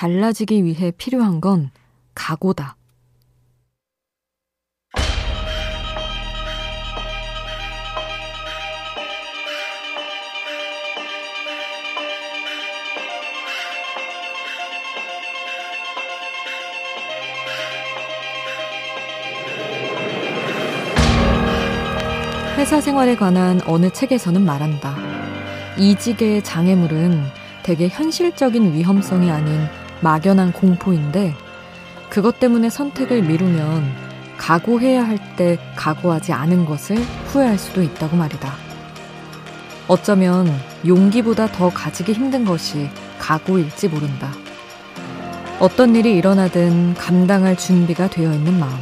달라지기 위해 필요한 건 각오다. 회사 생활에 관한 어느 책에서는 말한다. 이직의 장애물은 대개 현실적인 위험성이 아닌 막연한 공포인데 그것 때문에 선택을 미루면 각오해야 할 때 각오하지 않은 것을 후회할 수도 있다고 말이다. 어쩌면 용기보다 더 가지기 힘든 것이 각오일지 모른다. 어떤 일이 일어나든 감당할 준비가 되어 있는 마음.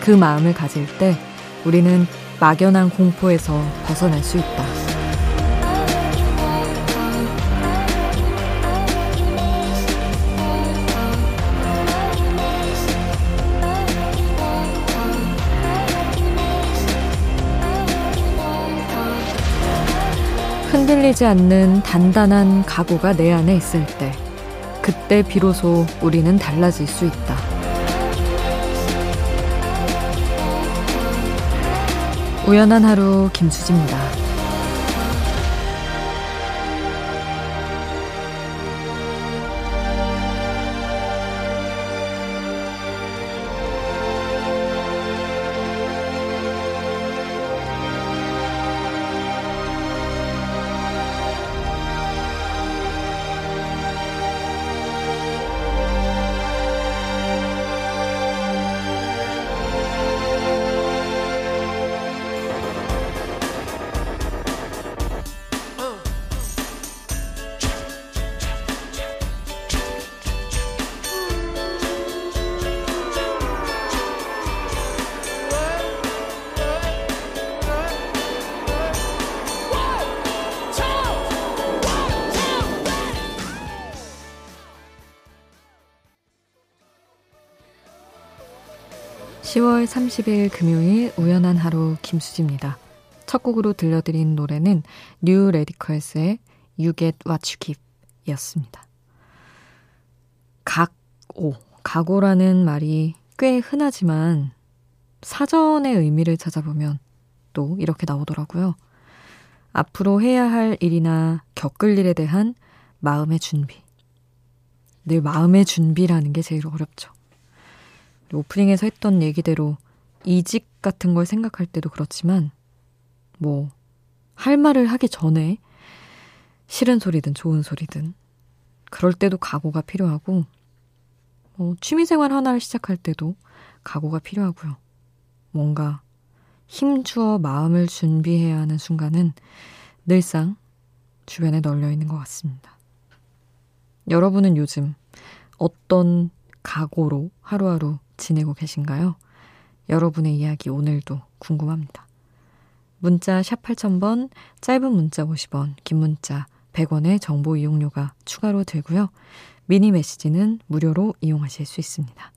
그 마음을 가질 때 우리는 막연한 공포에서 벗어날 수 있다. 흔들리지 않는 단단한 각오가 내 안에 있을 때, 그때 비로소 우리는 달라질 수 있다. 우연한 하루 김수지입니다. 10월 30일 금요일 우연한 하루 김수지입니다. 첫 곡으로 들려드린 노래는 New Radicals의 You Get What You Give 이었습니다. 각오, 각오라는 말이 꽤 흔하지만 사전의 의미를 찾아보면 또 이렇게 나오더라고요. 앞으로 해야 할 일이나 겪을 일에 대한 마음의 준비. 늘 마음의 준비라는 게 제일 어렵죠. 오프닝에서 했던 얘기대로 이직 같은 걸 생각할 때도 그렇지만 뭐 할 말을 하기 전에 싫은 소리든 좋은 소리든 그럴 때도 각오가 필요하고 뭐 취미생활 하나를 시작할 때도 각오가 필요하고요. 뭔가 힘주어 마음을 준비해야 하는 순간은 늘상 주변에 널려 있는 것 같습니다. 여러분은 요즘 어떤 각오로 하루하루 지내고 계신가요? 여러분의 이야기 오늘도 궁금합니다. 문자 샵 8000번, 짧은 문자 50원, 긴 문자 100원의 정보 이용료가 추가로 들고요. 미니 메시지는 무료로 이용하실 수 있습니다.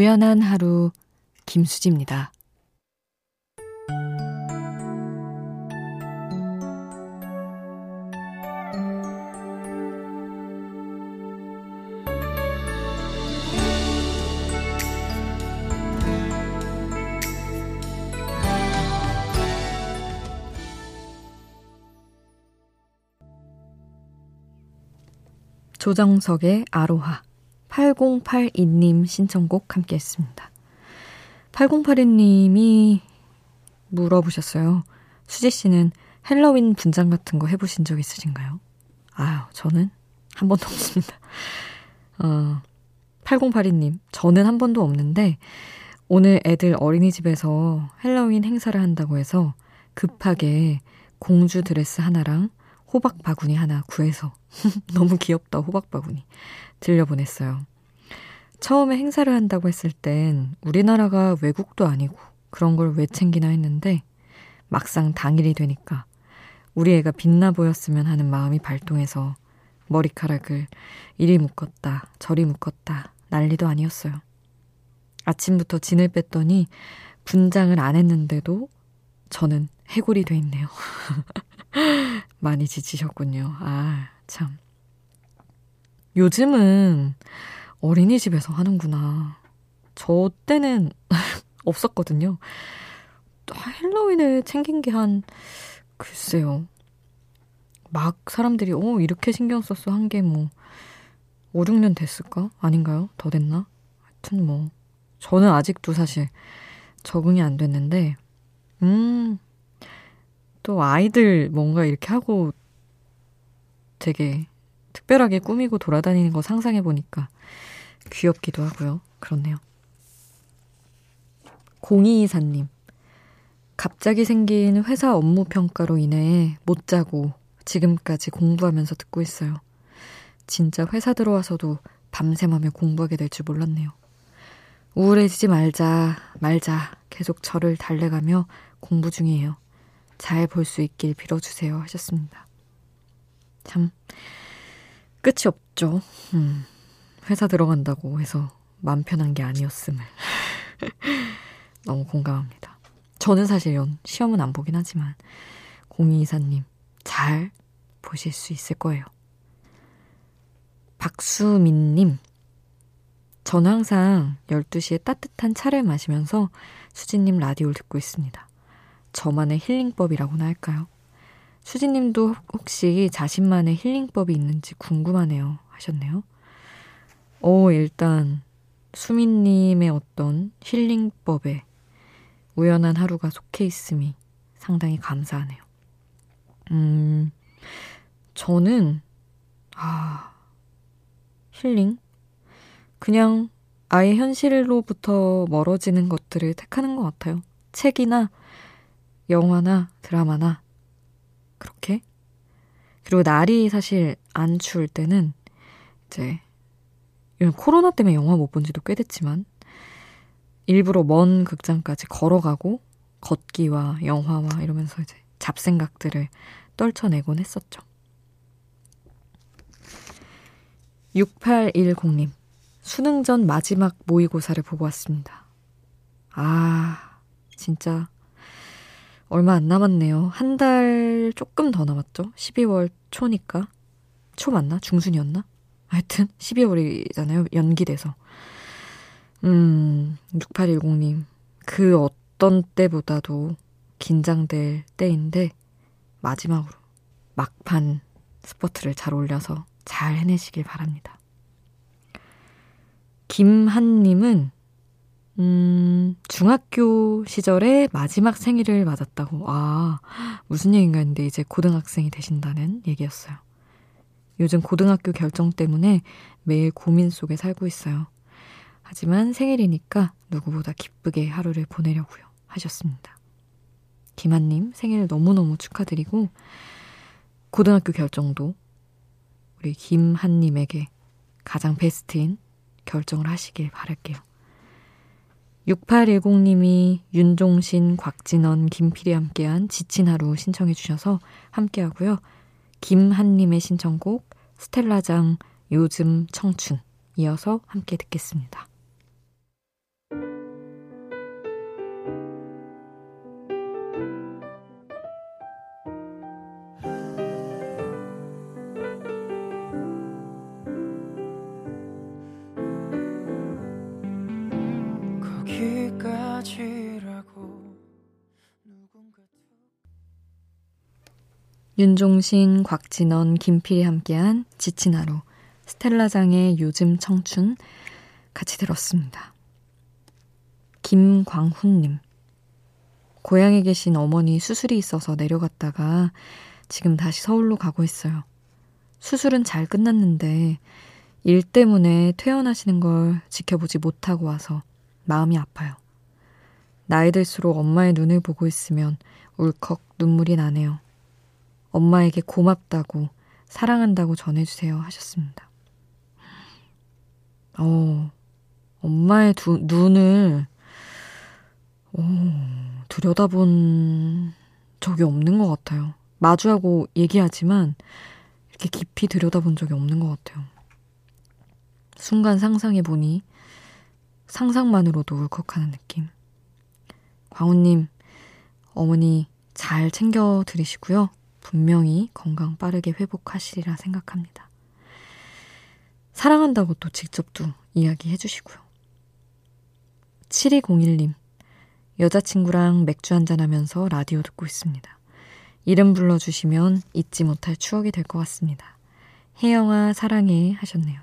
우연한 하루 김수지입니다. 조정석의 아로하 8082님 신청곡 함께 했습니다. 8082님이 물어보셨어요. 수지 씨는 헬로윈 분장 같은 거 해보신 적 있으신가요? 아유, 저는 한 번도 없습니다. 어, 8082님, 저는 한 번도 없는데, 오늘 애들 어린이집에서 헬로윈 행사를 한다고 해서 급하게 공주 드레스 하나랑 호박 바구니 하나 구해서 너무 귀엽다 호박 바구니 들려보냈어요. 처음에 행사를 한다고 했을 땐 우리나라가 외국도 아니고 그런 걸 왜 챙기나 했는데 막상 당일이 되니까 우리 애가 빛나 보였으면 하는 마음이 발동해서 머리카락을 이리 묶었다 저리 묶었다 난리도 아니었어요. 아침부터 진을 뺐더니 분장을 안 했는데도 저는 해골이 돼 있네요. 많이 지치셨군요. 아, 참. 요즘은 어린이집에서 하는구나. 저 때는 없었거든요. 헬로윈을 챙긴 게 한, 글쎄요. 막 사람들이, 어, 이렇게 신경 썼어. 한 게 뭐, 5, 6년 됐을까? 아닌가요? 더 됐나? 하여튼 뭐. 저는 아직도 사실 적응이 안 됐는데, 음, 또 아이들 뭔가 이렇게 하고 되게 특별하게 꾸미고 돌아다니는 거 상상해 보니까 귀엽기도 하고요. 그렇네요. 0224님. 갑자기 생긴 회사 업무 평가로 인해 못 자고 지금까지 공부하면서 듣고 있어요. 진짜 회사 들어와서도 밤샘하며 공부하게 될 줄 몰랐네요. 우울해지지 말자, 말자. 계속 저를 달래가며 공부 중이에요. 잘 볼 수 있길 빌어주세요. 하셨습니다. 참, 끝이 없죠. 음, 회사 들어간다고 해서 맘 편한 게 아니었음을. 너무 공감합니다. 저는 사실 연 시험은 안 보긴 하지만, 공이사님, 잘 보실 수 있을 거예요. 박수민님, 저는 항상 12시에 따뜻한 차를 마시면서 수진님 라디오를 듣고 있습니다. 저만의 힐링법이라고나 할까요? 수진님도 혹시 자신만의 힐링법이 있는지 궁금하네요. 하셨네요. 오, 일단, 수민님의 어떤 힐링법에 우연한 하루가 속해 있음이 상당히 감사하네요. 음, 저는, 아, 힐링? 그냥 아예 현실로부터 멀어지는 것들을 택하는 것 같아요. 책이나 영화나 드라마나 그렇게. 그리고 날이 사실 안 추울 때는 이제 코로나 때문에 영화 못 본 지도 꽤 됐지만 일부러 먼 극장까지 걸어가고 걷기와 영화와 이러면서 이제 잡생각들을 떨쳐내곤 했었죠. 6810님. 수능 전 마지막 모의고사를 보고 왔습니다. 아, 진짜 얼마 안 남았네요. 한 달 조금 더 남았죠? 12월 초니까. 초 맞나? 중순이었나? 하여튼 12월이잖아요. 연기돼서. 음, 6810님. 그 어떤 때보다도 긴장될 때인데 마지막으로 막판 스포트를 잘 올려서 잘 해내시길 바랍니다. 김한님은 음, 중학교 시절에 마지막 생일을 맞았다고. 아, 무슨 얘기인가 했는데 이제 고등학생이 되신다는 얘기였어요. 요즘 고등학교 결정 때문에 매일 고민 속에 살고 있어요. 하지만 생일이니까 누구보다 기쁘게 하루를 보내려고요. 하셨습니다. 김한님 생일 너무너무 축하드리고, 고등학교 결정도 우리 김한님에게 가장 베스트인 결정을 하시길 바랄게요. 6810님이 윤종신, 곽진원, 김필이 함께한 지친 하루 신청해 주셔서 함께 하고요. 김한님의 신청곡 스텔라장 요즘 청춘 이어서 함께 듣겠습니다. 윤종신, 곽진원, 김필이 함께한 지친 하루, 스텔라장의 요즘 청춘 같이 들었습니다. 김광훈님. 고향에 계신 어머니 수술이 있어서 내려갔다가 지금 다시 서울로 가고 있어요. 수술은 잘 끝났는데 일 때문에 퇴원하시는 걸 지켜보지 못하고 와서 마음이 아파요. 나이 들수록 엄마의 눈을 보고 있으면 울컥 눈물이 나네요. 엄마에게 고맙다고, 사랑한다고 전해주세요 하셨습니다. 어, 엄마의 두, 눈을, 오, 들여다본 적이 없는 것 같아요. 마주하고 얘기하지만, 이렇게 깊이 들여다본 적이 없는 것 같아요. 순간 상상해보니, 상상만으로도 울컥하는 느낌. 광우님, 어머니 잘 챙겨 드리시고요. 분명히 건강 빠르게 회복하시리라 생각합니다. 사랑한다고 또 직접도 이야기해 주시고요. 7201님, 여자친구랑 맥주 한잔 하면서 라디오 듣고 있습니다. 이름 불러주시면 잊지 못할 추억이 될 것 같습니다. 혜영아, 사랑해 하셨네요.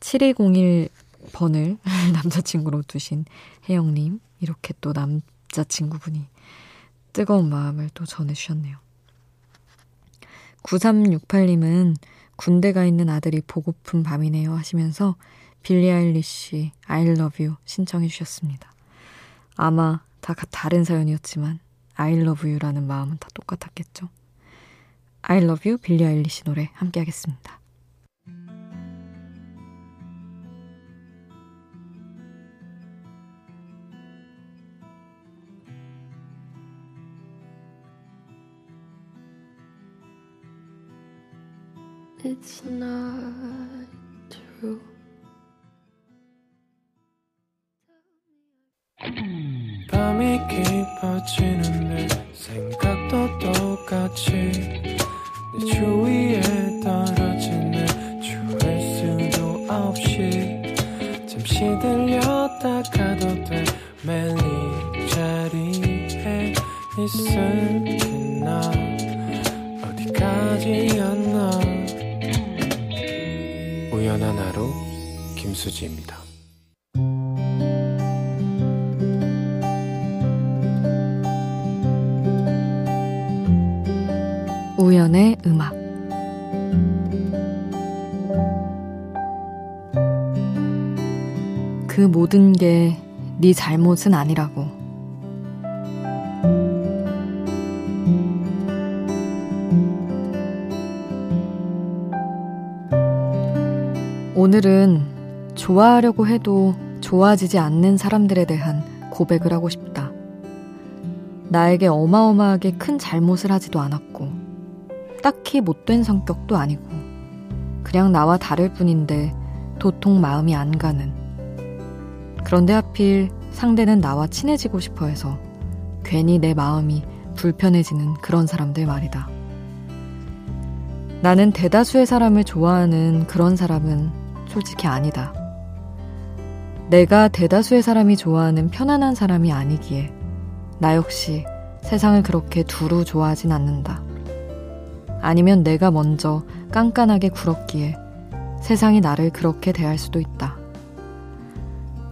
7201번을 남자친구로 두신 혜영님, 이렇게 또 남자친구분이 뜨거운 마음을 또 전해주셨네요. 9368님은 군대 가 있는 아들이 보고픈 밤이네요 하시면서 빌리 아일리쉬 I love you 신청해 주셨습니다. 아마 다 다른 사연이었지만 I love you라는 마음은 다 똑같았겠죠. I love you 빌리 아일리쉬 노래 함께 하겠습니다. It's not true. 우연의 음악 그 모든 게 네 잘못은 아니라고 오늘은 좋아하려고 해도 좋아지지 않는 사람들에 대한 고백을 하고 싶다. 나에게 어마어마하게 큰 잘못을 하지도 않았고, 딱히 못된 성격도 아니고, 그냥 나와 다를 뿐인데 도통 마음이 안 가는. 그런데 하필 상대는 나와 친해지고 싶어 해서 괜히 내 마음이 불편해지는 그런 사람들 말이다. 나는 대다수의 사람을 좋아하는 그런 사람은 솔직히 아니다. 내가 대다수의 사람이 좋아하는 편안한 사람이 아니기에 나 역시 세상을 그렇게 두루 좋아하진 않는다. 아니면 내가 먼저 깐깐하게 굴었기에 세상이 나를 그렇게 대할 수도 있다.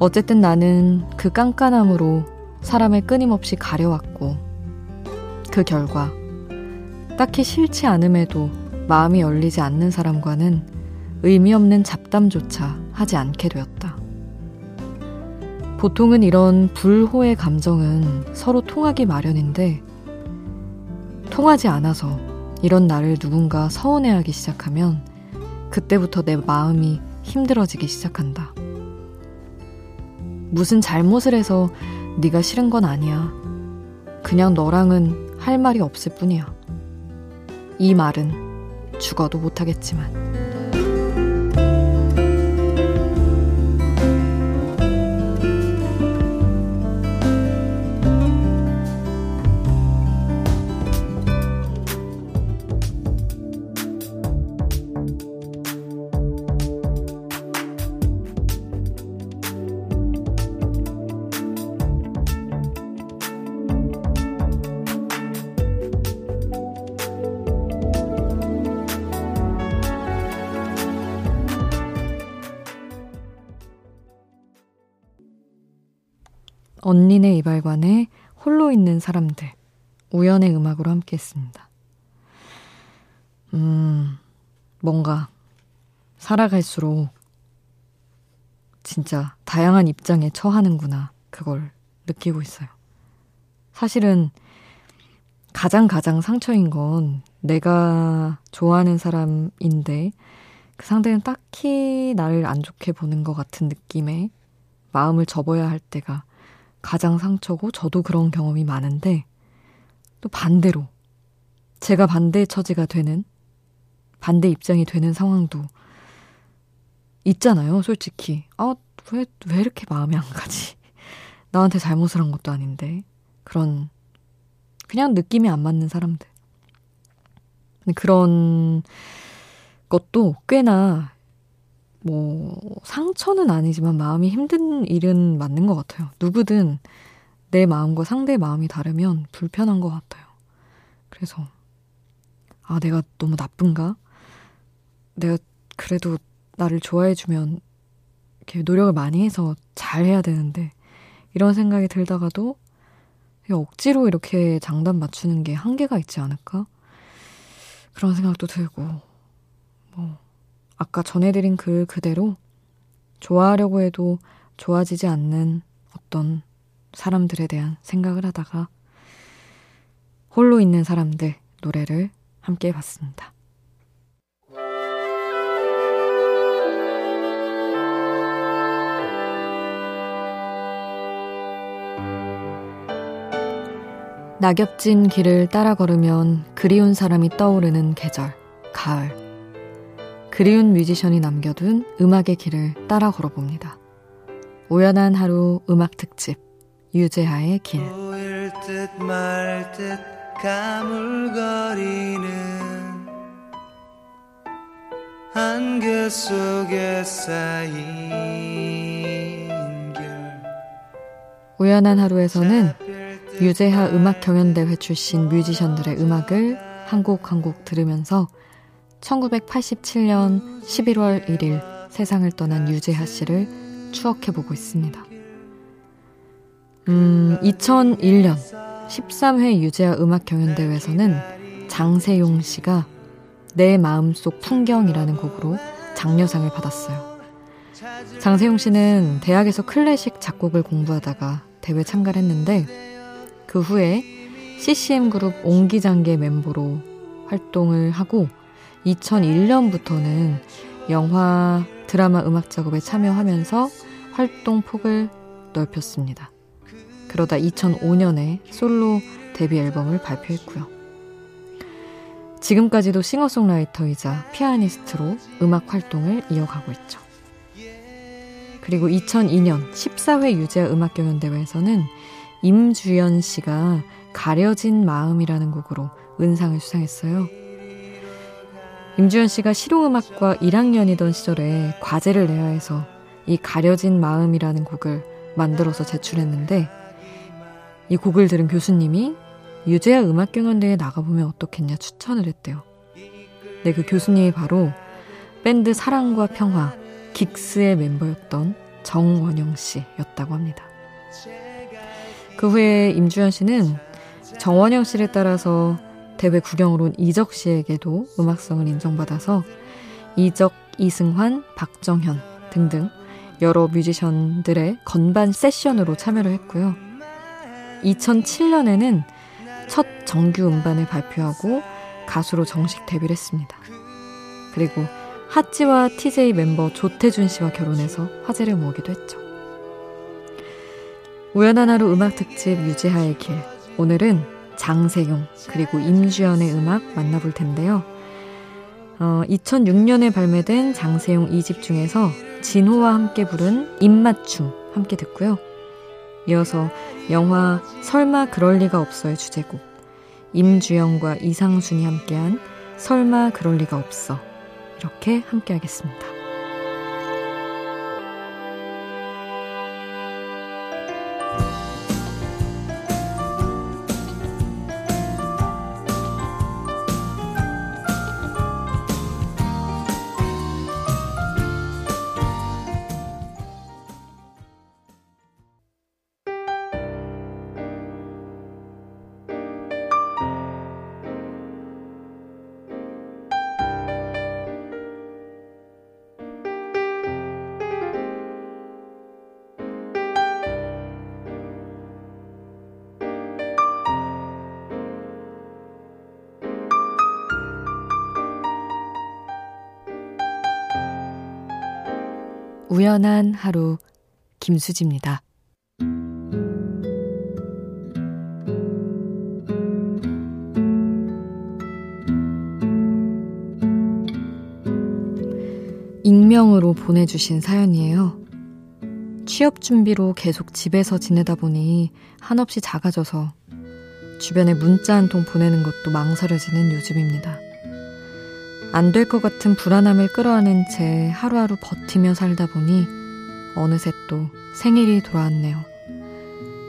어쨌든 나는 그 깐깐함으로 사람을 끊임없이 가려왔고, 그 결과, 딱히 싫지 않음에도 마음이 열리지 않는 사람과는 의미 없는 잡담조차 하지 않게 되었다. 보통은 이런 불호의 감정은 서로 통하기 마련인데, 통하지 않아서 이런 나를 누군가 서운해하기 시작하면 그때부터 내 마음이 힘들어지기 시작한다. 무슨 잘못을 해서 네가 싫은 건 아니야. 그냥 너랑은 할 말이 없을 뿐이야. 이 말은 죽어도 못하겠지만. 언니네 이발관에 홀로 있는 사람들, 우연의 음악으로 함께 했습니다. 음, 뭔가 살아갈수록 진짜 다양한 입장에 처하는구나. 그걸 느끼고 있어요. 사실은 가장 가장 상처인 건 내가 좋아하는 사람인데 그 상대는 딱히 나를 안 좋게 보는 것 같은 느낌에 마음을 접어야 할 때가 가장 상처고 저도 그런 경험이 많은데 또 반대로 제가 반대 처지가 되는 반대 입장이 되는 상황도 있잖아요, 솔직히. 아, 왜, 왜 이렇게 마음이 안 가지? 나한테 잘못을 한 것도 아닌데. 그런, 그냥 느낌이 안 맞는 사람들. 그런 것도 꽤나, 뭐, 상처는 아니지만 마음이 힘든 일은 맞는 것 같아요. 누구든 내 마음과 상대의 마음이 다르면 불편한 것 같아요. 그래서, 아, 내가 너무 나쁜가? 내가 그래도 나를 좋아해주면 이렇게 노력을 많이 해서 잘해야 되는데 이런 생각이 들다가도 억지로 이렇게 장단 맞추는 게 한계가 있지 않을까? 그런 생각도 들고 뭐 아까 전해드린 글 그대로 좋아하려고 해도 좋아지지 않는 어떤 사람들에 대한 생각을 하다가 홀로 있는 사람들 노래를 함께 해봤습니다. 낙엽진 길을 따라 걸으면 그리운 사람이 떠오르는 계절, 가을. 그리운 뮤지션이 남겨둔 음악의 길을 따라 걸어봅니다. 우연한 하루 음악 특집, 유재하의 길. 보일 듯 말 듯 가물거리는 안개 속에 쌓인 결. 우연한 하루에서는 유재하 음악 경연대회 출신 뮤지션들의 음악을 한 곡 한 곡 들으면서 1987년 11월 1일 세상을 떠난 유재하 씨를 추억해보고 있습니다. 음, 2001년 13회 유재하 음악 경연대회에서는 장세용 씨가 내 마음속 풍경이라는 곡으로 장려상을 받았어요. 장세용 씨는 대학에서 클래식 작곡을 공부하다가 대회 참가를 했는데 그 후에 CCM 그룹 옹기장계 멤버로 활동을 하고 2001년부터는 영화, 드라마 음악 작업에 참여하면서 활동 폭을 넓혔습니다. 그러다 2005년에 솔로 데뷔 앨범을 발표했고요. 지금까지도 싱어송라이터이자 피아니스트로 음악 활동을 이어가고 있죠. 그리고 2002년 14회 유재하 음악경연대회에서는 임주연 씨가 가려진 마음이라는 곡으로 은상을 수상했어요. 임주연 씨가 실용음악과 1학년이던 시절에 과제를 내야 해서 이 가려진 마음이라는 곡을 만들어서 제출했는데 이 곡을 들은 교수님이 유재하 음악경연대회에 나가보면 어떻겠냐 추천을 했대요. 네, 그 교수님이 바로 밴드 사랑과 평화, 긱스의 멤버였던 정원영 씨였다고 합니다. 그 후에 임주현 씨는 정원영 씨를 따라서 대회 구경으로 온 이적 씨에게도 음악성을 인정받아서 이적, 이승환, 박정현 등등 여러 뮤지션들의 건반 세션으로 참여를 했고요. 2007년에는 첫 정규 음반을 발표하고 가수로 정식 데뷔를 했습니다. 그리고 하찌와 TJ 멤버 조태준 씨와 결혼해서 화제를 모으기도 했죠. 우연한 하루 음악 특집 유재하의 길. 오늘은 장세용 그리고 임주연의 음악 만나볼 텐데요. 어, 2006년에 발매된 장세용 2집 중에서 진호와 함께 부른 입맞춤 함께 듣고요. 이어서 영화 설마 그럴 리가 없어의 주제곡 임주영과 이상순이 함께한 설마 그럴 리가 없어 이렇게 함께 하겠습니다. 우연한 하루 김수지입니다. 익명으로 보내주신 사연이에요. 취업 준비로 계속 집에서 지내다 보니 한없이 작아져서 주변에 문자 한 통 보내는 것도 망설여지는 요즘입니다. 안 될 것 같은 불안함을 끌어안은 채 하루하루 버티며 살다 보니 어느새 또 생일이 돌아왔네요.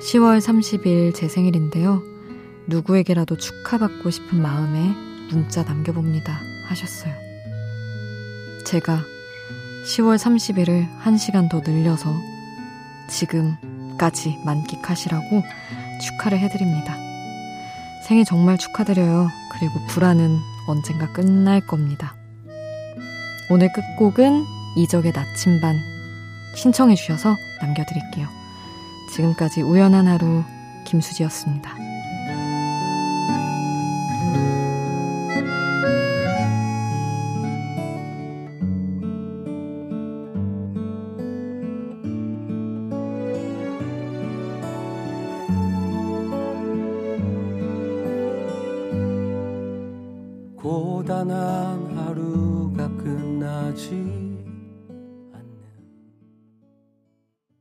10월 30일 제 생일인데요. 누구에게라도 축하받고 싶은 마음에 문자 남겨봅니다. 하셨어요. 제가 10월 30일을 1시간 더 늘려서 지금까지 만끽하시라고 축하를 해드립니다. 생일 정말 축하드려요. 그리고 불안은 언젠가 끝날 겁니다. 오늘 끝곡은 이적의 나침반 신청해 주셔서 남겨드릴게요. 지금까지 우연한 하루 김수지였습니다.